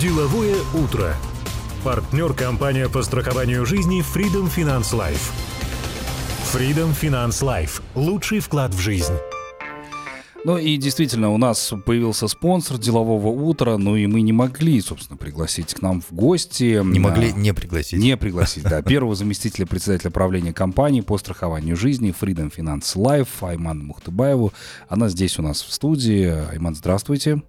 Деловое утро. Партнер компания по страхованию жизни Freedom Finance Life. Freedom Finance Life. Лучший вклад в жизнь. Ну и действительно, у нас появился спонсор делового утра, ну и мы не могли, собственно, пригласить к нам в гости. Не могли не пригласить. Не пригласить, да. Первого заместителя председателя правления компании по страхованию жизни Freedom Finance Life Айман Мухтыбаеву. Она здесь у нас в студии. Айман, здравствуйте.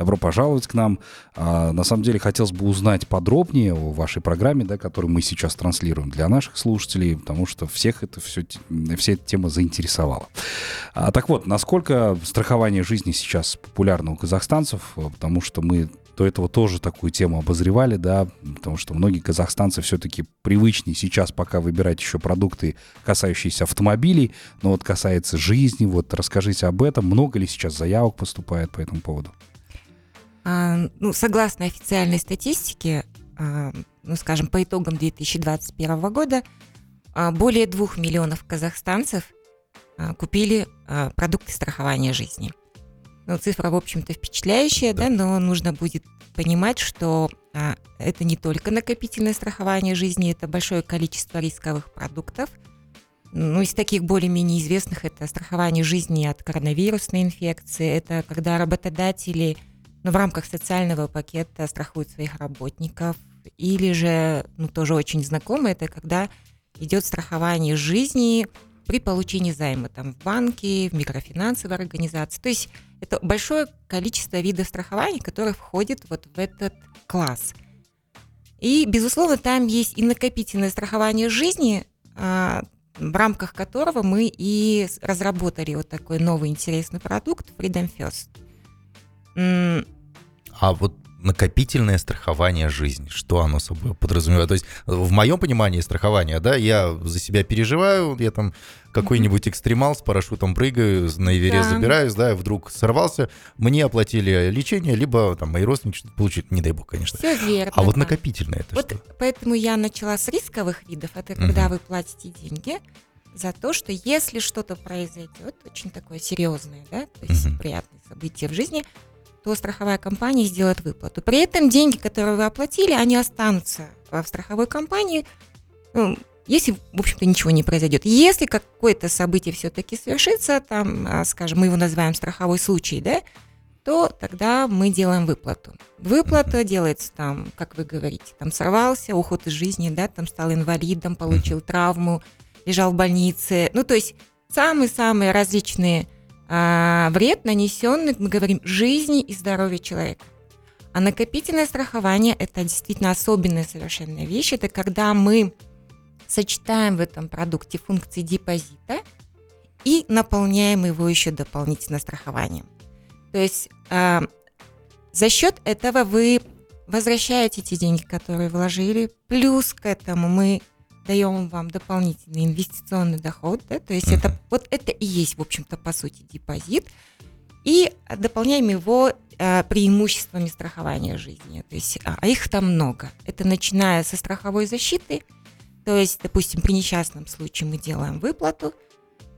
Добро пожаловать к нам. А, на самом деле хотелось бы узнать подробнее о вашей программе, да, которую мы сейчас транслируем для наших слушателей, потому что всех это все, вся эта тема заинтересовала. А, так вот, насколько страхование жизни сейчас популярно у казахстанцев, потому что мы до этого тоже такую тему обозревали, да, потому что многие казахстанцы все-таки привычнее сейчас пока выбирать еще продукты, касающиеся автомобилей, но вот касается жизни, вот расскажите об этом, много ли сейчас заявок поступает по этому поводу? А, ну, согласно официальной статистике, а, ну, скажем, по итогам 2021 года, а, более двух миллионов казахстанцев купили продукты страхования жизни. Ну, цифра, в общем-то, впечатляющая, да. да, но нужно будет понимать, что это не только накопительное страхование жизни, это большое количество рисковых продуктов. Ну, из таких более-менее известных это страхование жизни от коронавирусной инфекции, это когда работодатели – но в рамках социального пакета страхуют своих работников. Или же, ну, тоже очень знакомо, это когда идет страхование жизни при получении займа там, в банке, в микрофинансовой организации. То есть это большое количество видов страхования, которые входят вот в этот класс. И, безусловно, там есть и накопительное страхование жизни, а, в рамках которого мы и разработали вот такой новый интересный продукт Freedom First. А вот накопительное страхование жизни, что оно собой подразумевает? То есть в моем понимании страхования, да, я за себя переживаю, я там какой-нибудь экстремал с парашютом прыгаю, на Эверест да. забираюсь, да, вдруг сорвался, мне оплатили лечение, либо там мои родственники что-то получили, не дай бог, конечно. Все верно. А вот накопительное это вот что? Поэтому я начала с рисковых видов, это когда угу. вы платите деньги за то, что если что-то произойдет, очень такое серьезное, да, то есть угу. приятное событие в жизни, то страховая компания сделает выплату. При этом деньги, которые вы оплатили, они останутся в страховой компании, ну, если, в общем-то, ничего не произойдет. Если какое-то событие все-таки свершится, там, а, скажем, мы его называем страховой случай, да, то тогда мы делаем выплату. Выплата делается там, как вы говорите, там сорвался, уход из жизни, да, там стал инвалидом, получил травму, лежал в больнице. Ну, то есть самые-самые различные а, вред, нанесенный, мы говорим, жизни и здоровью человека. А накопительное страхование – это действительно особенная совершенно вещь. Это когда мы сочетаем в этом продукте функции депозита и наполняем его еще дополнительно страхованием. То есть э, за счет этого вы возвращаете те деньги, которые вложили, плюс к этому мы даем вам дополнительный инвестиционный доход, да, то есть uh-huh. это вот это и есть, в общем-то, по сути, депозит, и дополняем его э, преимуществами страхования жизни, то есть а, а их там много. Это начиная со страховой защиты, то есть, допустим, при несчастном случае мы делаем выплату,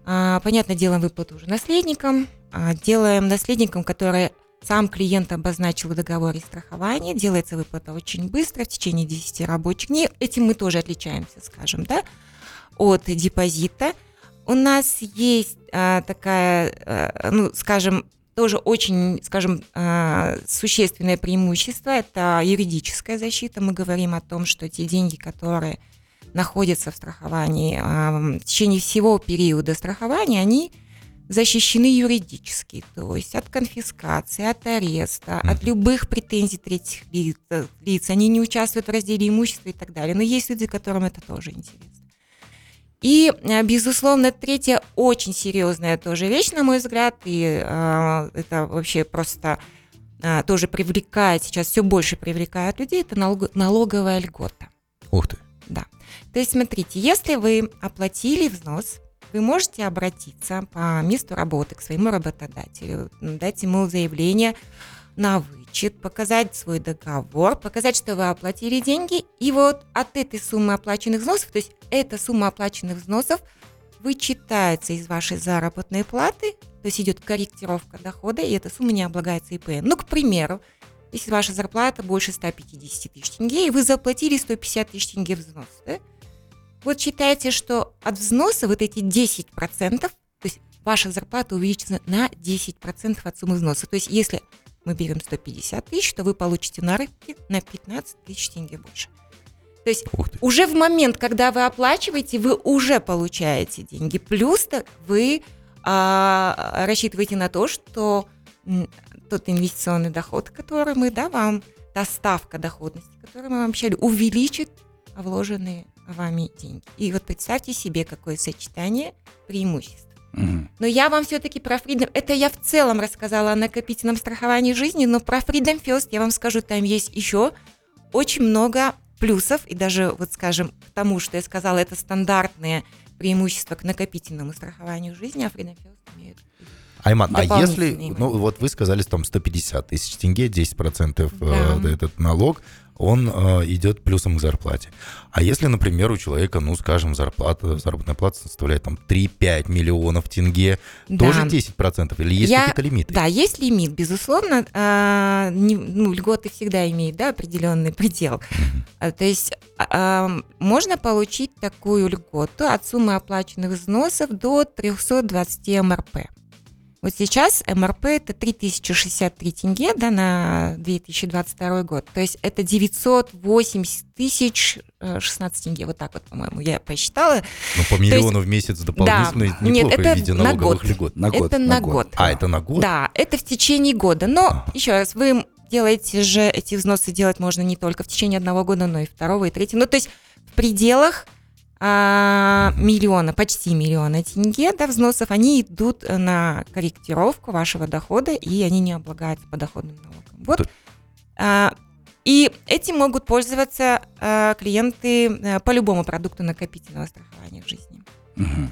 а, понятно, делаем выплату уже наследникам, а, делаем наследникам, которые сам клиент обозначил в договоре страхования, делается выплата очень быстро, в течение 10 рабочих дней. Этим мы тоже отличаемся, скажем, да, от депозита. У нас есть а, такая, а, ну, скажем, тоже очень, скажем, а, существенное преимущество – это юридическая защита. Мы говорим о том, что те деньги, которые находятся в страховании а, в течение всего периода страхования, они защищены юридически, то есть от конфискации, от ареста, mm-hmm. от любых претензий третьих лиц, лиц. Они не участвуют в разделе имущества и так далее. Но есть люди, которым это тоже интересно. И, э, безусловно, третья очень серьезная тоже вещь, на мой взгляд, и э, это вообще просто э, тоже привлекает, сейчас все больше привлекает людей, это налог, налоговая льгота. Ух ты. Да. То есть, смотрите, если вы оплатили взнос вы можете обратиться по месту работы к своему работодателю, дать ему заявление на вычет, показать свой договор, показать, что вы оплатили деньги, и вот от этой суммы оплаченных взносов, то есть эта сумма оплаченных взносов вычитается из вашей заработной платы, то есть идет корректировка дохода, и эта сумма не облагается ИПН. Ну, к примеру, если ваша зарплата больше 150 тысяч тенге, и вы заплатили 150 тысяч тенге взнос, да? Вот считайте, что от взноса вот эти 10%, то есть ваша зарплата увеличится на 10% от суммы взноса. То есть если мы берем 150 тысяч, то вы получите на рынке на 15 тысяч тенге больше. То есть уже в момент, когда вы оплачиваете, вы уже получаете деньги. Плюс-то вы а, рассчитываете на то, что тот инвестиционный доход, который мы да, вам, та ставка доходности, которую мы вам обещали, увеличит вложенные вами деньги. И вот представьте себе, какое сочетание преимуществ. Угу. Но я вам все-таки про Freedom, это я в целом рассказала о накопительном страховании жизни, но про Freedom First я вам скажу, там есть еще очень много плюсов, и даже, вот скажем, к тому, что я сказала, это стандартные преимущества к накопительному страхованию жизни, а Freedom First имеют Айман, а если, ну вот вы сказали, там 150 тысяч тенге, 10% э, да. этот налог, он э, идет плюсом к зарплате. А если, например, у человека, ну, скажем, зарплата, заработная плата составляет там 3-5 миллионов тенге, да. тоже 10%? Или есть Я, какие-то лимиты? Да, есть лимит, безусловно. Э, не, ну, льготы всегда имеют да, определенный предел. Mm-hmm. То есть э, можно получить такую льготу от суммы оплаченных взносов до 320 МРП. Вот сейчас МРП это 3063 тенге да, на 2022 год. То есть это 980 тысяч 16 тенге. Вот так вот, по-моему, я посчитала. Ну, по миллиону есть, в месяц дополнительно да, неплохо нет, это в виде налоговых на льгот. На год, это на, на год. год. А, это на год? Да, это в течение года. Но, ага. еще раз, вы делаете же, эти взносы делать можно не только в течение одного года, но и второго, и третьего. Ну, то есть в пределах а, миллиона, почти миллиона тенге да, взносов, они идут на корректировку вашего дохода, и они не облагаются подоходным налогом. Вот. А, и этим могут пользоваться а, клиенты а, по любому продукту накопительного страхования в жизни. Угу.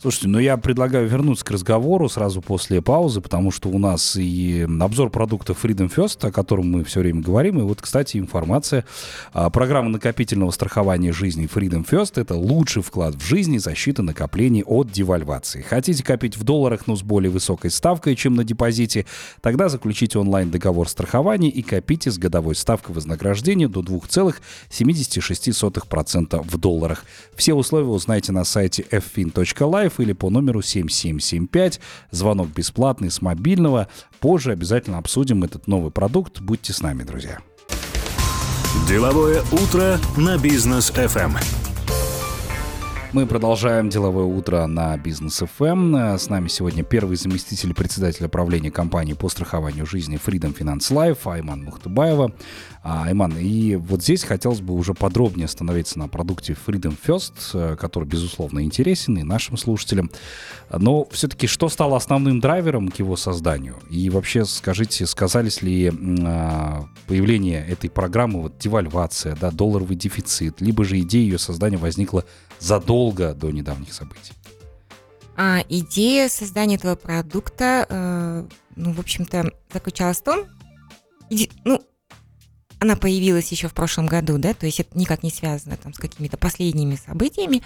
Слушайте, ну я предлагаю вернуться к разговору сразу после паузы, потому что у нас и обзор продуктов Freedom First, о котором мы все время говорим, и вот, кстати, информация. А, программа накопительного страхования жизни Freedom First – это лучший вклад в жизнь и защита накоплений от девальвации. Хотите копить в долларах, но с более высокой ставкой, чем на депозите? Тогда заключите онлайн-договор страхования и копите с годовой ставкой вознаграждения до 2,76% в долларах. Все условия узнаете на сайте ffin.live Life или по номеру 7775. Звонок бесплатный с мобильного. Позже обязательно обсудим этот новый продукт. Будьте с нами, друзья. Деловое утро на бизнес FM. Мы продолжаем деловое утро на бизнес FM. С нами сегодня первый заместитель председателя правления компании по страхованию жизни Freedom Finance Life Айман Мухтабаева. А, Айман, и вот здесь хотелось бы уже подробнее остановиться на продукте Freedom First, э, который, безусловно, интересен и нашим слушателям. Но все-таки что стало основным драйвером к его созданию? И вообще, скажите, сказались ли а, появление этой программы, вот девальвация, да, долларовый дефицит, либо же идея ее создания возникла задолго до недавних событий? А, идея создания этого продукта, э, ну, в общем-то, заключалась в том, иди, ну, она появилась еще в прошлом году, да, то есть это никак не связано там с какими-то последними событиями.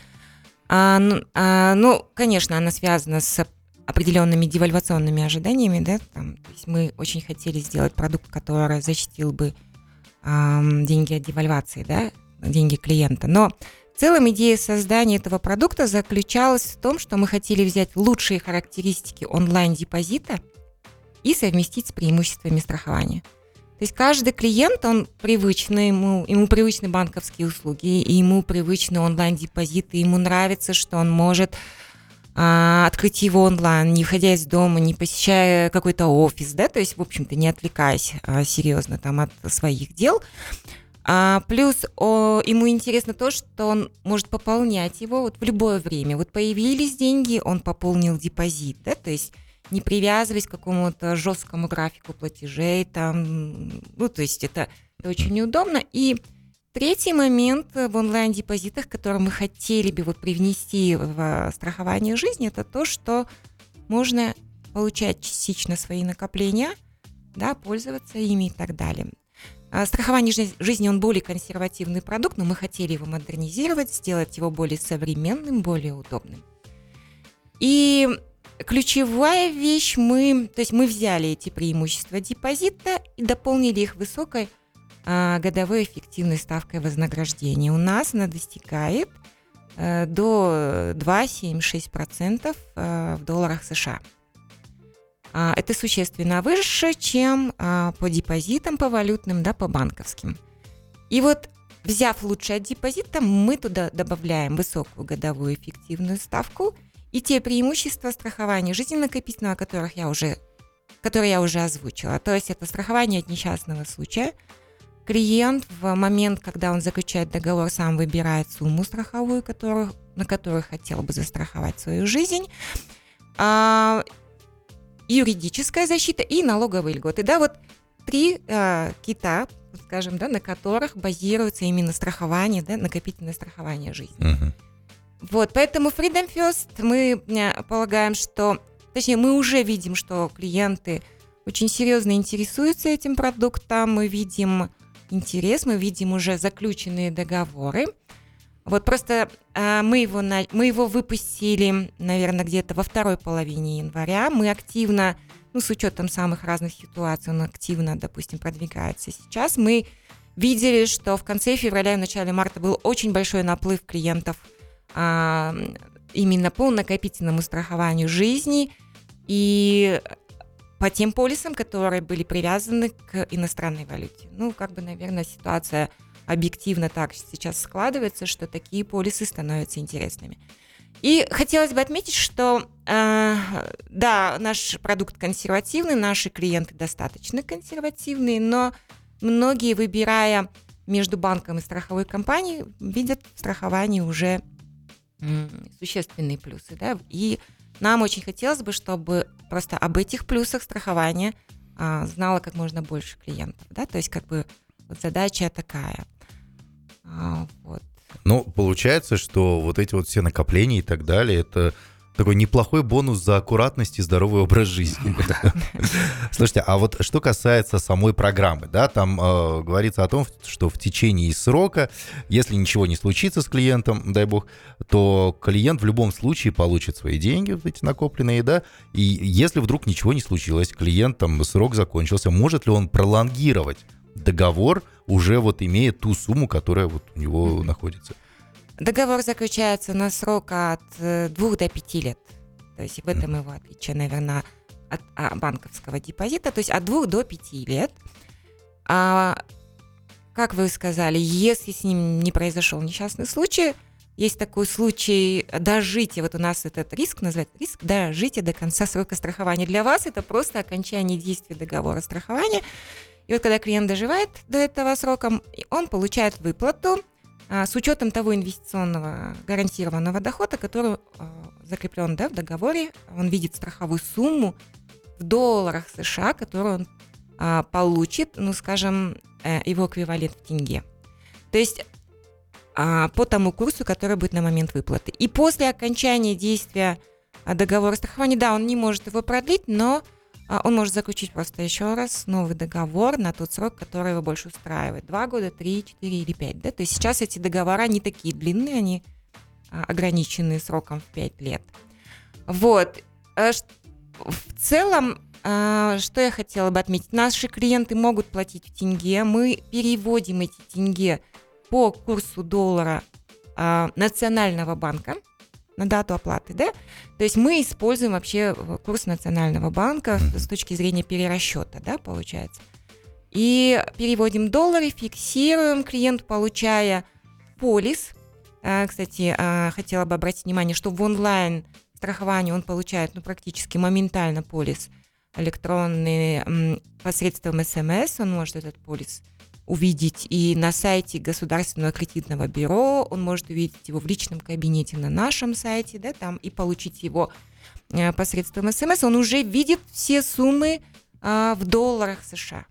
А, ну, а, ну, конечно, она связана с определенными девальвационными ожиданиями, да, там, то есть мы очень хотели сделать продукт, который защитил бы а, деньги от девальвации, да, деньги клиента, но целом идея создания этого продукта заключалась в том, что мы хотели взять лучшие характеристики онлайн-депозита и совместить с преимуществами страхования. То есть каждый клиент, он привычный, ему, ему привычны банковские услуги, и ему привычны онлайн-депозиты, ему нравится, что он может а, открыть его онлайн, не выходя из дома, не посещая какой-то офис, да, то есть, в общем-то, не отвлекаясь а, серьезно там от своих дел. А, плюс о, ему интересно то, что он может пополнять его вот в любое время. Вот появились деньги, он пополнил депозит, да, то есть не привязываясь к какому-то жесткому графику платежей, там, ну, то есть это, это очень неудобно. И третий момент в онлайн-депозитах, который мы хотели бы вот привнести в страхование жизни, это то, что можно получать частично свои накопления, да, пользоваться ими и так далее. А страхование жизни, он более консервативный продукт, но мы хотели его модернизировать, сделать его более современным, более удобным. И ключевая вещь, мы, то есть мы взяли эти преимущества депозита и дополнили их высокой а, годовой эффективной ставкой вознаграждения. У нас она достигает а, до 2,76% а, в долларах США. А, это существенно выше, чем а, по депозитам, по валютным, да, по банковским. И вот взяв лучшее от депозита, мы туда добавляем высокую годовую эффективную ставку и те преимущества страхования жизненно накопительного, которых я уже, которые я уже озвучила. То есть это страхование от несчастного случая. Клиент в момент, когда он заключает договор, сам выбирает сумму страховую, которую, на которую хотел бы застраховать свою жизнь. А, юридическая защита и налоговые льготы. Да, вот три э, кита, скажем, да, на которых базируется именно страхование, да, накопительное страхование жизни. Uh-huh. Вот, поэтому Freedom First мы э, полагаем, что, точнее, мы уже видим, что клиенты очень серьезно интересуются этим продуктом, мы видим интерес, мы видим уже заключенные договоры. Вот просто э, мы, его на, мы его выпустили, наверное, где-то во второй половине января. Мы активно, ну, с учетом самых разных ситуаций, он активно, допустим, продвигается сейчас. Мы видели, что в конце февраля и в начале марта был очень большой наплыв клиентов э, именно по накопительному страхованию жизни и по тем полисам, которые были привязаны к иностранной валюте. Ну, как бы, наверное, ситуация объективно так сейчас складывается, что такие полисы становятся интересными. И хотелось бы отметить, что э, да, наш продукт консервативный, наши клиенты достаточно консервативные, но многие, выбирая между банком и страховой компанией, видят в страховании уже м, существенные плюсы. Да? И нам очень хотелось бы, чтобы просто об этих плюсах страхования а, знало как можно больше клиентов. Да? То есть как бы вот задача такая. А, вот. Ну, получается, что вот эти вот все накопления и так далее, это такой неплохой бонус за аккуратность и здоровый образ жизни. Слушайте, а вот что касается самой программы, да, там э, говорится о том, что в течение срока, если ничего не случится с клиентом, дай бог, то клиент в любом случае получит свои деньги, вот эти накопленные, да, и если вдруг ничего не случилось, клиент там срок закончился, может ли он пролонгировать договор, уже вот имея ту сумму, которая вот у него mm-hmm. находится. Договор заключается на срок от э, двух до пяти лет. То есть в этом mm-hmm. его отличие, наверное, от а, банковского депозита. То есть от двух до пяти лет. А, как вы сказали, если с ним не произошел несчастный случай, есть такой случай дожития, вот у нас этот риск называется риск дожития до конца срока страхования. Для вас это просто окончание действия договора страхования. И вот когда клиент доживает до этого срока, он получает выплату а, с учетом того инвестиционного гарантированного дохода, который а, закреплен да, в договоре. Он видит страховую сумму в долларах США, которую он а, получит, ну, скажем, э, его эквивалент в тенге. То есть по тому курсу, который будет на момент выплаты. И после окончания действия договора страхования, да, он не может его продлить, но а он может заключить просто еще раз новый договор на тот срок, который его больше устраивает. Два года, три, четыре или пять. Да? То есть сейчас эти договора не такие длинные, они а, ограничены сроком в пять лет. Вот. Э, в целом, а, что я хотела бы отметить. Наши клиенты могут платить в тенге. Мы переводим эти тенге по курсу доллара Национального банка на дату оплаты, да? То есть мы используем вообще э, курс Национального банка с точки зрения перерасчета, да, получается. И переводим доллары, фиксируем клиент, получая полис. А, кстати, а, хотела бы обратить внимание, что в онлайн страховании он получает ну, практически моментально полис электронный посредством СМС. Он может этот полис увидеть и на сайте Государственного кредитного бюро, он может увидеть его в личном кабинете на нашем сайте, да, там и получить его э, посредством СМС, он уже видит все суммы а, в долларах США.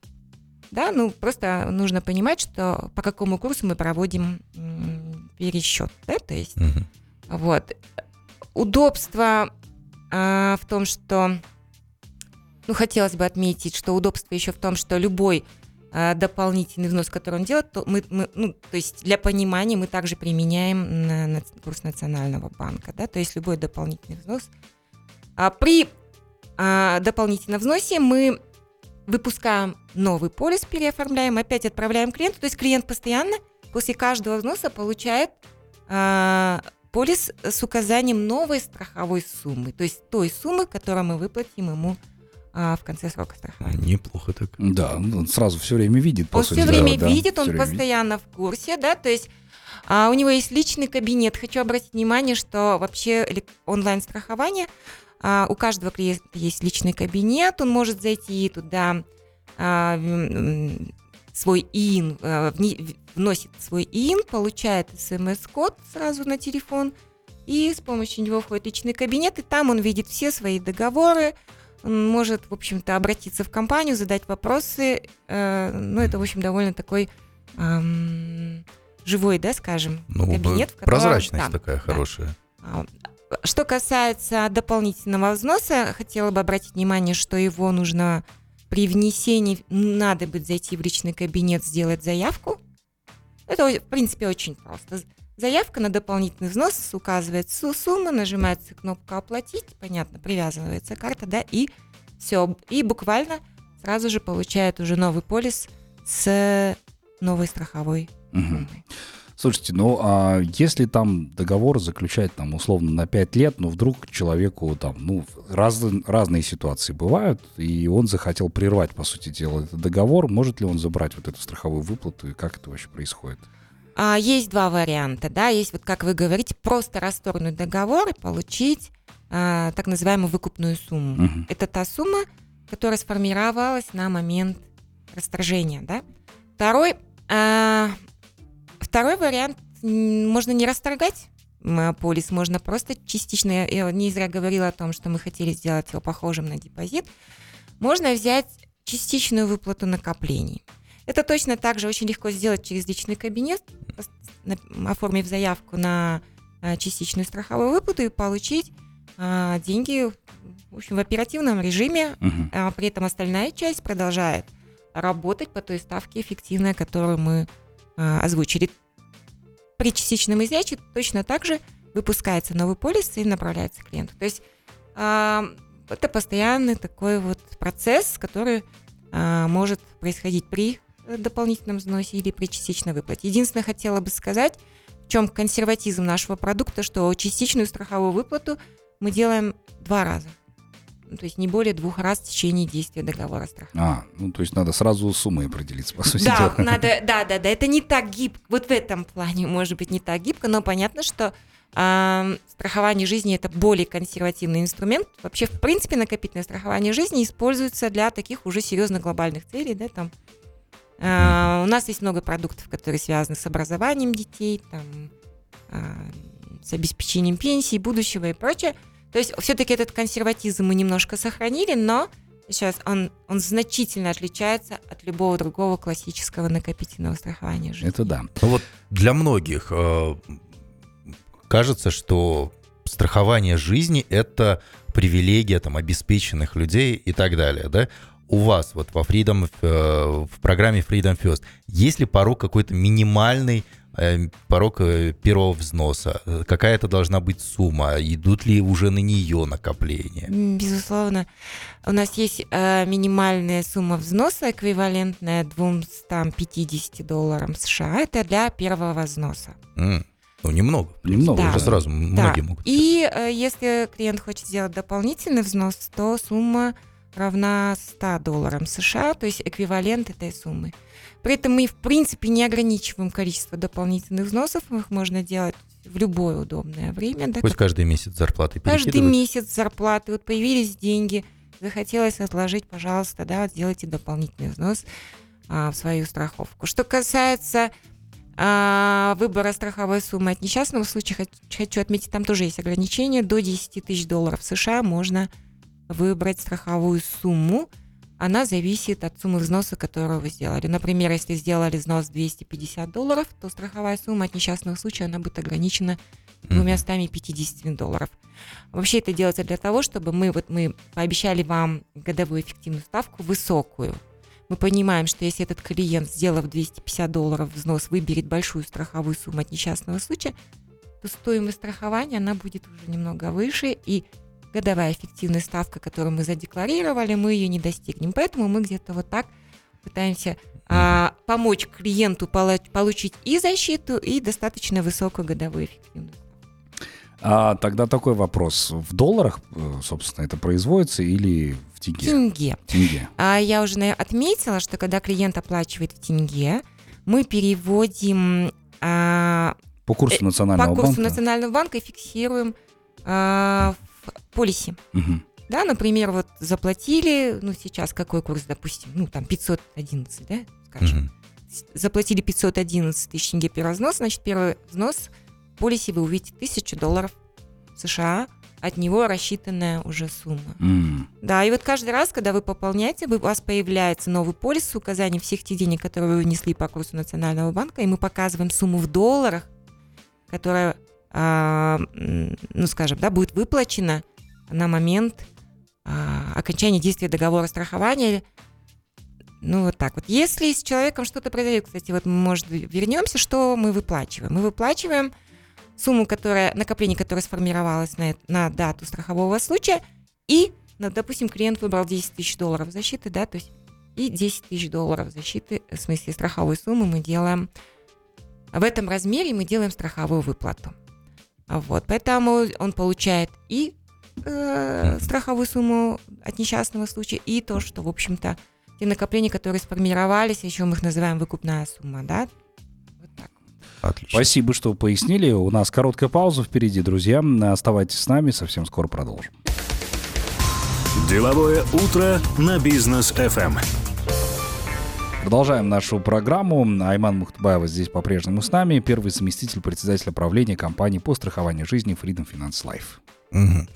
Да, ну просто нужно понимать, что по какому курсу мы проводим м, пересчет, да, то есть uh-huh. вот удобство а, в том, что ну хотелось бы отметить, что удобство еще в том, что любой дополнительный взнос, который он делает, то мы, мы ну, то есть для понимания мы также применяем на, на курс Национального банка, да, то есть любой дополнительный взнос А при а, дополнительном взносе мы выпускаем новый полис, переоформляем, опять отправляем клиенту. То есть клиент постоянно после каждого взноса получает а, полис с указанием новой страховой суммы, то есть той суммы, которую мы выплатим ему а, в конце срока страхования. Неплохо так. Да, он сразу все время видит. Он все время да, видит, он время постоянно в курсе, да, то есть а, у него есть личный кабинет. Хочу обратить внимание, что вообще онлайн-страхование, а, у каждого клиента есть личный кабинет, он может зайти туда, а, свой ИИН, а, вносит свой ИИН, получает смс-код сразу на телефон, и с помощью него входит в личный кабинет, и там он видит все свои договоры, он может, в общем-то, обратиться в компанию, задать вопросы. Э, ну, это, в общем, довольно такой эм, живой, да, скажем, ну, кабинет. В котором, прозрачность да, такая да. хорошая. А, что касается дополнительного взноса, хотела бы обратить внимание, что его нужно при внесении, надо будет зайти в личный кабинет, сделать заявку. Это, в принципе, очень просто. Заявка на дополнительный взнос указывает сумму, нажимается кнопка «Оплатить», понятно, привязывается карта, да, и все. И буквально сразу же получает уже новый полис с новой страховой Угу. Слушайте, ну а если там договор заключать там условно на 5 лет, но вдруг человеку там, ну, раз, разные ситуации бывают, и он захотел прервать, по сути дела, этот договор, может ли он забрать вот эту страховую выплату, и как это вообще происходит? А, есть два варианта, да, есть вот, как вы говорите, просто расторгнуть договор и получить а, так называемую выкупную сумму. Угу. Это та сумма, которая сформировалась на момент расторжения, да. Второй а, Второй вариант можно не расторгать полис, можно просто частично, я не зря говорила о том, что мы хотели сделать его похожим на депозит, можно взять частичную выплату накоплений. Это точно так же очень легко сделать через личный кабинет, оформив заявку на а, частичную страховую выплату и получить а, деньги в, общем, в оперативном режиме, угу. а при этом остальная часть продолжает работать по той ставке эффективной, которую мы а, озвучили. При частичном изъятии точно так же выпускается новый полис и направляется клиенту. То есть а, это постоянный такой вот процесс, который а, может происходить при дополнительном взносе или при частичной выплате. Единственное, хотела бы сказать, в чем консерватизм нашего продукта, что частичную страховую выплату мы делаем два раза. Ну, то есть не более двух раз в течение действия договора страховки. А, ну то есть надо сразу суммой определиться, по сути да, дела. Надо, да, да, да, это не так гибко, вот в этом плане может быть не так гибко, но понятно, что э, страхование жизни это более консервативный инструмент. Вообще, в принципе, накопительное страхование жизни используется для таких уже серьезно глобальных целей, да, там. Э, у нас есть много продуктов, которые связаны с образованием детей, там, э, с обеспечением пенсии, будущего и прочее. То есть все-таки этот консерватизм мы немножко сохранили, но сейчас он, он значительно отличается от любого другого классического накопительного страхования жизни. Это да. Ну вот для многих э, кажется, что страхование жизни это привилегия там обеспеченных людей и так далее, да? У вас вот во Freedom, э, в программе Freedom First есть ли порог какой-то минимальный Э, порог э, первого взноса? Какая это должна быть сумма? Идут ли уже на нее накопления? Безусловно. У нас есть э, минимальная сумма взноса, эквивалентная 250 долларам США. Это для первого взноса. Mm. Ну, немного. Немного, да. уже сразу да. многие могут. И э, если клиент хочет сделать дополнительный взнос, то сумма равна 100 долларам США, то есть эквивалент этой суммы. При этом мы, в принципе, не ограничиваем количество дополнительных взносов, их можно делать в любое удобное время. Да, Хоть каждый месяц зарплаты Каждый месяц зарплаты. Вот появились деньги, захотелось отложить, пожалуйста, да, вот сделайте дополнительный взнос а, в свою страховку. Что касается а, выбора страховой суммы от несчастного случая, хочу отметить, там тоже есть ограничения. До 10 тысяч долларов США можно выбрать страховую сумму, она зависит от суммы взноса, которую вы сделали. Например, если сделали взнос 250 долларов, то страховая сумма от несчастного случая она будет ограничена 250 долларов. Вообще это делается для того, чтобы мы, вот мы пообещали вам годовую эффективную ставку высокую. Мы понимаем, что если этот клиент, сделав 250 долларов взнос, выберет большую страховую сумму от несчастного случая, то стоимость страхования, она будет уже немного выше, и годовая эффективная ставка, которую мы задекларировали, мы ее не достигнем. Поэтому мы где-то вот так пытаемся а, помочь клиенту получить и защиту, и достаточно высокую годовую эффективность. А тогда такой вопрос. В долларах, э, собственно, это производится или в тенге? Тенге. Тенге. А я уже отметила, что когда клиент оплачивает в тенге, мы переводим... А, по курсу э, национального банка? По курсу банка? национального банка и фиксируем а, полисе. Угу. Да, например, вот заплатили, ну сейчас какой курс, допустим, ну там 511, да, скажем. Угу. Заплатили 511 тысяч тенге первый взнос, значит первый взнос в полисе вы увидите 1000 долларов США, от него рассчитанная уже сумма. Mm. Да, и вот каждый раз, когда вы пополняете, у вас появляется новый полис с указанием всех тех денег, которые вы внесли по курсу Национального банка, и мы показываем сумму в долларах, которая, ну скажем, да, будет выплачена на момент а, окончания действия договора страхования. Ну, вот так вот. Если с человеком что-то произойдет, кстати, вот мы, может, вернемся, что мы выплачиваем? Мы выплачиваем сумму, которая, накопление, которое сформировалось на, на дату страхового случая, и, ну, допустим, клиент выбрал 10 тысяч долларов защиты, да, то есть и 10 тысяч долларов защиты, в смысле страховой суммы мы делаем, в этом размере мы делаем страховую выплату. Вот, поэтому он получает и э, страховую сумму от несчастного случая, и то, что, в общем-то, те накопления, которые сформировались, еще мы их называем выкупная сумма, да, Отлично. Спасибо, что пояснили. У нас короткая пауза впереди, друзья. Оставайтесь с нами, совсем скоро продолжим. Деловое утро на бизнес FM. Продолжаем нашу программу. Айман Мухтбаева здесь по-прежнему с нами, первый заместитель председателя правления компании по страхованию жизни Freedom Finance Life. Угу.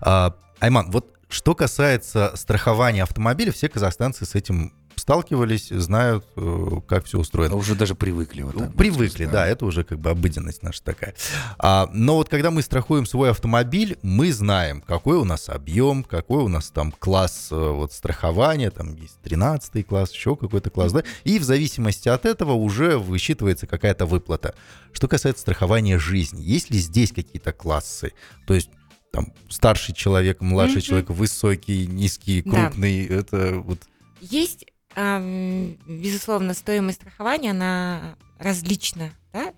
А, Айман, вот что касается страхования автомобиля, все казахстанцы с этим сталкивались, знают, э, как все устроено. Уже даже привыкли. Вот так, привыкли, да, это уже как бы обыденность наша такая. А, но вот когда мы страхуем свой автомобиль, мы знаем, какой у нас объем, какой у нас там класс э, вот, страхования, там есть 13 класс, еще какой-то класс, да, и в зависимости от этого уже высчитывается какая-то выплата. Что касается страхования жизни, есть ли здесь какие-то классы? То есть там старший человек, младший mm-hmm. человек, высокий, низкий, крупный, да. это вот... Есть безусловно, стоимость страхования, она различна да?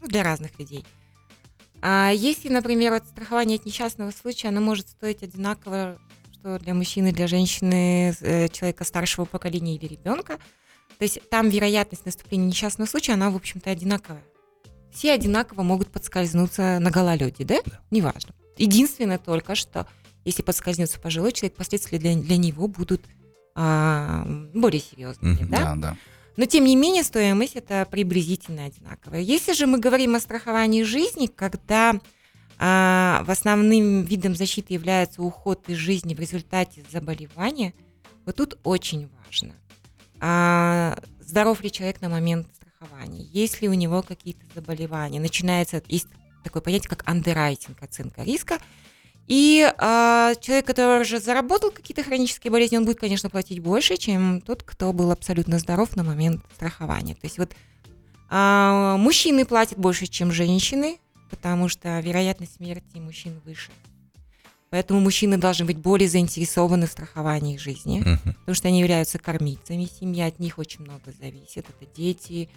ну, для разных людей. А если, например, вот страхование от несчастного случая, оно может стоить одинаково, что для мужчины, для женщины, э, человека старшего поколения или ребенка. То есть там вероятность наступления несчастного случая, она, в общем-то, одинаковая. Все одинаково могут подскользнуться на гололеде, да? да. Неважно. Единственное только, что если подскользнется пожилой человек, последствия для, для него будут а, более серьезными, mm-hmm, да? Да, да. Но тем не менее стоимость это приблизительно одинаковая. Если же мы говорим о страховании жизни, когда а, в основным видом защиты является уход из жизни в результате заболевания, вот тут очень важно, а, здоров ли человек на момент страхования, есть ли у него какие-то заболевания. Начинается, есть такое понятие, как андеррайтинг, оценка риска, и э, человек, который уже заработал какие-то хронические болезни, он будет, конечно, платить больше, чем тот, кто был абсолютно здоров на момент страхования. То есть вот э, мужчины платят больше, чем женщины, потому что вероятность смерти мужчин выше. Поэтому мужчины должны быть более заинтересованы в страховании жизни, uh-huh. потому что они являются кормильцами семьи, от них очень много зависит. Это дети,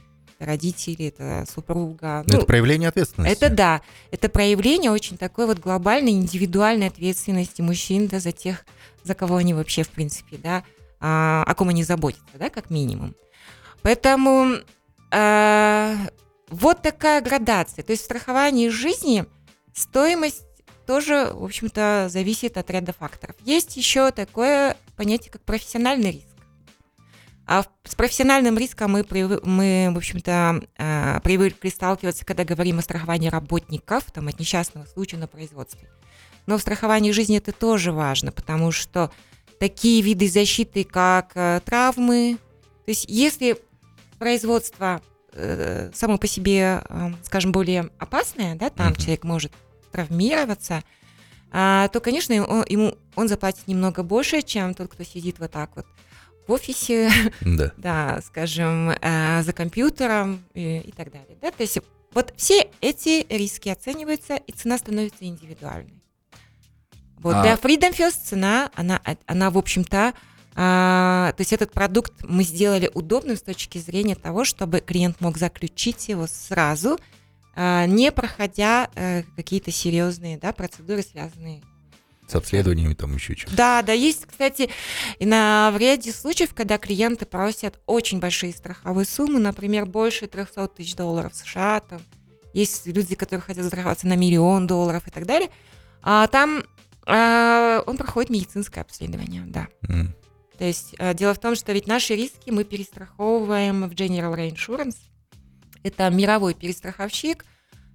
родители, это супруга. Ну, это проявление ответственности. Это да, это проявление очень такой вот глобальной индивидуальной ответственности мужчин да, за тех, за кого они вообще в принципе, да, а, о ком они заботятся, да, как минимум. Поэтому а, вот такая градация. То есть в страховании жизни стоимость тоже, в общем-то, зависит от ряда факторов. Есть еще такое понятие, как профессиональный риск. А с профессиональным риском мы, мы в общем-то, а, привыкли сталкиваться, когда говорим о страховании работников, там, от несчастного случая на производстве. Но в страховании жизни это тоже важно, потому что такие виды защиты, как э, травмы, то есть если производство э, само по себе, э, скажем, более опасное, да, там uh-huh. человек может травмироваться, а, то, конечно, ему он заплатит немного больше, чем тот, кто сидит вот так вот в офисе, да, да скажем, э, за компьютером и, и так далее. Да? То есть вот все эти риски оцениваются, и цена становится индивидуальной. Вот. А... Для Freedom First цена, она, она в общем-то, а, то есть этот продукт мы сделали удобным с точки зрения того, чтобы клиент мог заключить его сразу, а, не проходя а, какие-то серьезные да, процедуры, связанные с обследованиями там еще что-то. Да, да, есть, кстати, на в ряде случаев, когда клиенты просят очень большие страховые суммы, например, больше 300 тысяч долларов США, там, есть люди, которые хотят страховаться на миллион долларов и так далее, а там а, он проходит медицинское обследование, да. Mm. То есть а, дело в том, что ведь наши риски мы перестраховываем в General Reinsurance. Это мировой перестраховщик,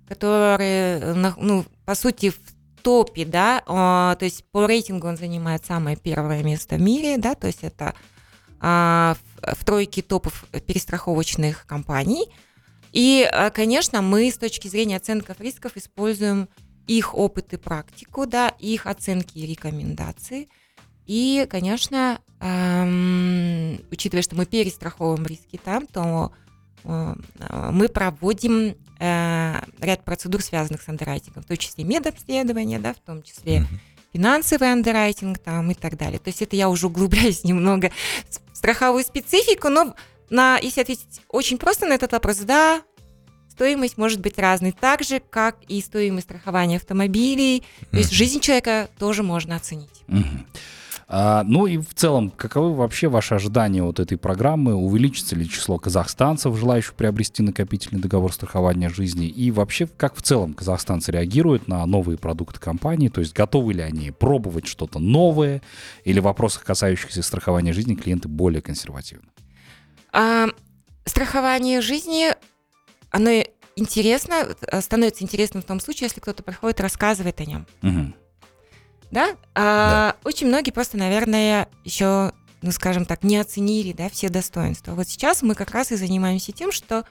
который, ну, по сути, в топе, да, а, то есть по рейтингу он занимает самое первое место в мире, да, то есть это а, в, тройке топов перестраховочных компаний. И, а, конечно, мы с точки зрения оценки рисков используем их опыт и практику, да, их оценки и рекомендации. И, конечно, эм, учитывая, что мы перестраховываем риски там, то мы проводим э, ряд процедур, связанных с андеррайтингом, в том числе медобследования, да, в том числе финансовый андеррайтинг там и так далее. То есть это я уже углубляюсь немного в страховую специфику, но на, если ответить очень просто на этот вопрос, да, стоимость может быть разной, так же, как и стоимость страхования автомобилей. То есть жизнь человека тоже можно оценить. А, ну и в целом, каковы вообще ваши ожидания от этой программы? Увеличится ли число казахстанцев, желающих приобрести накопительный договор страхования жизни? И вообще, как в целом казахстанцы реагируют на новые продукты компании? То есть готовы ли они пробовать что-то новое? Или в вопросах, касающихся страхования жизни, клиенты более консервативны? А, страхование жизни, оно интересно, становится интересным в том случае, если кто-то приходит, рассказывает о нем. Угу да? А, да. Очень многие просто, наверное, еще, ну, скажем так, не оценили, да, все достоинства. Вот сейчас мы как раз и занимаемся тем, что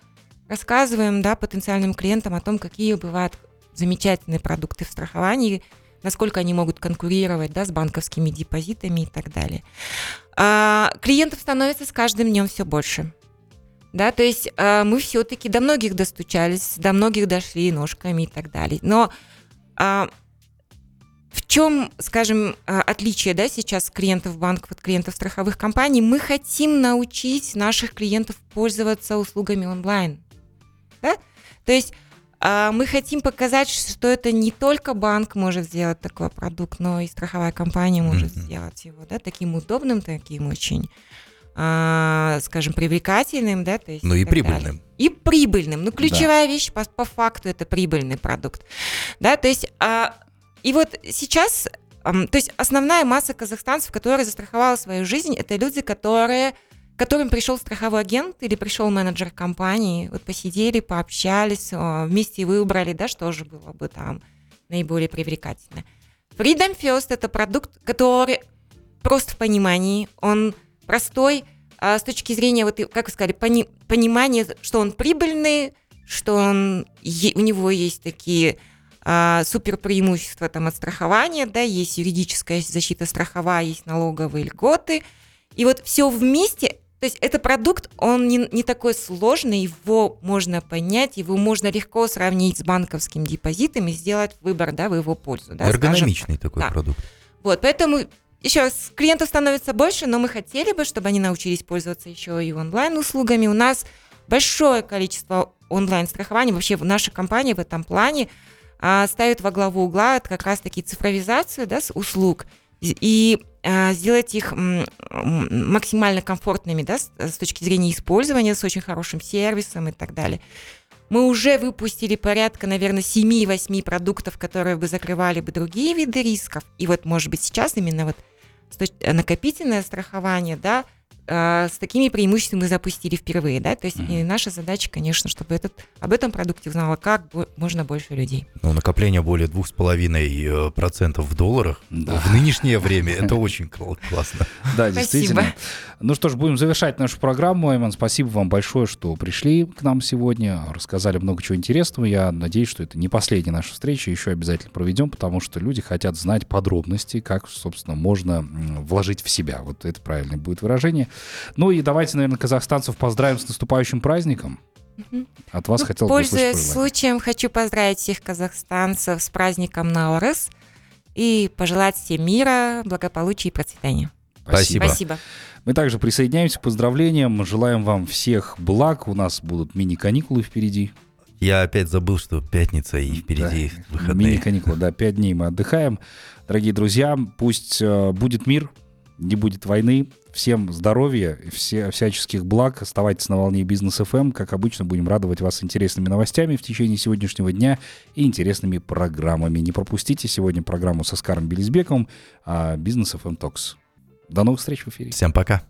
рассказываем, да, потенциальным клиентам о том, какие бывают замечательные продукты в страховании, насколько они могут конкурировать, да, с банковскими депозитами и так далее. А, клиентов становится с каждым днем все больше. Да, то есть а, мы все-таки до многих достучались, до многих дошли ножками и так далее. Но а, в чем, скажем, а, отличие да, сейчас клиентов банков от клиентов страховых компаний? Мы хотим научить наших клиентов пользоваться услугами онлайн. Да? То есть а, мы хотим показать, что это не только банк может сделать такой продукт, но и страховая компания может mm-hmm. сделать его да, таким удобным, таким очень а, скажем, привлекательным, да, то есть. Ну и прибыльным. Далее. И прибыльным. Ну, ключевая да. вещь по, по факту это прибыльный продукт. Да, то есть а, и вот сейчас, то есть основная масса казахстанцев, которые застраховала свою жизнь, это люди, которые которым пришел страховой агент или пришел менеджер компании, вот посидели, пообщались, вместе выбрали, да, что же было бы там наиболее привлекательно. Freedom First – это продукт, который просто в понимании, он простой а с точки зрения, вот, как вы сказали, пони, понимания, что он прибыльный, что он, у него есть такие а, супер преимущества там от страхования, да, есть юридическая защита страховая, есть налоговые льготы. И вот все вместе, то есть это продукт, он не, не такой сложный, его можно понять, его можно легко сравнить с банковским депозитом и сделать выбор, да, в его пользу. Да, Эргономичный скажем. такой да. продукт. Вот, поэтому еще раз, клиентов становится больше, но мы хотели бы, чтобы они научились пользоваться еще и онлайн-услугами. У нас большое количество онлайн-страхований. Вообще наша компания в этом плане а, ставит во главу угла как раз-таки цифровизацию да, с услуг и а, сделать их максимально комфортными да, с, точки зрения использования, с очень хорошим сервисом и так далее. Мы уже выпустили порядка, наверное, 7-8 продуктов, которые бы закрывали бы другие виды рисков. И вот, может быть, сейчас именно вот накопительное страхование, да, с такими преимуществами мы запустили впервые, да, то есть mm-hmm. и наша задача, конечно, чтобы этот, об этом продукте узнало как можно больше людей. Ну, накопление более двух с половиной э, процентов в долларах да. в нынешнее время, это очень классно. Да, действительно. Ну что ж, будем завершать нашу программу. Айман, спасибо вам большое, что пришли к нам сегодня, рассказали много чего интересного. Я надеюсь, что это не последняя наша встреча, еще обязательно проведем, потому что люди хотят знать подробности, как, собственно, можно вложить в себя. Вот это правильное будет выражение. Ну и давайте, наверное, казахстанцев поздравим с наступающим праздником. От вас ну, хотел бы Пользуясь случаем, хочу поздравить всех казахстанцев с праздником Наурыз. и пожелать всем мира, благополучия и процветания. Спасибо. Спасибо. Мы также присоединяемся к поздравлениям. Желаем вам всех благ. У нас будут мини-каникулы впереди. Я опять забыл, что пятница и впереди Да, выходные. Мини-каникулы, да, пять дней мы отдыхаем. Дорогие друзья, пусть э, будет мир, не будет войны. Всем здоровья, все, всяческих благ. Оставайтесь на волне бизнес FM. Как обычно, будем радовать вас интересными новостями в течение сегодняшнего дня и интересными программами. Не пропустите сегодня программу со Скаром Белизбековым а, Бизнес FM Talks. До новых встреч в эфире. Всем пока.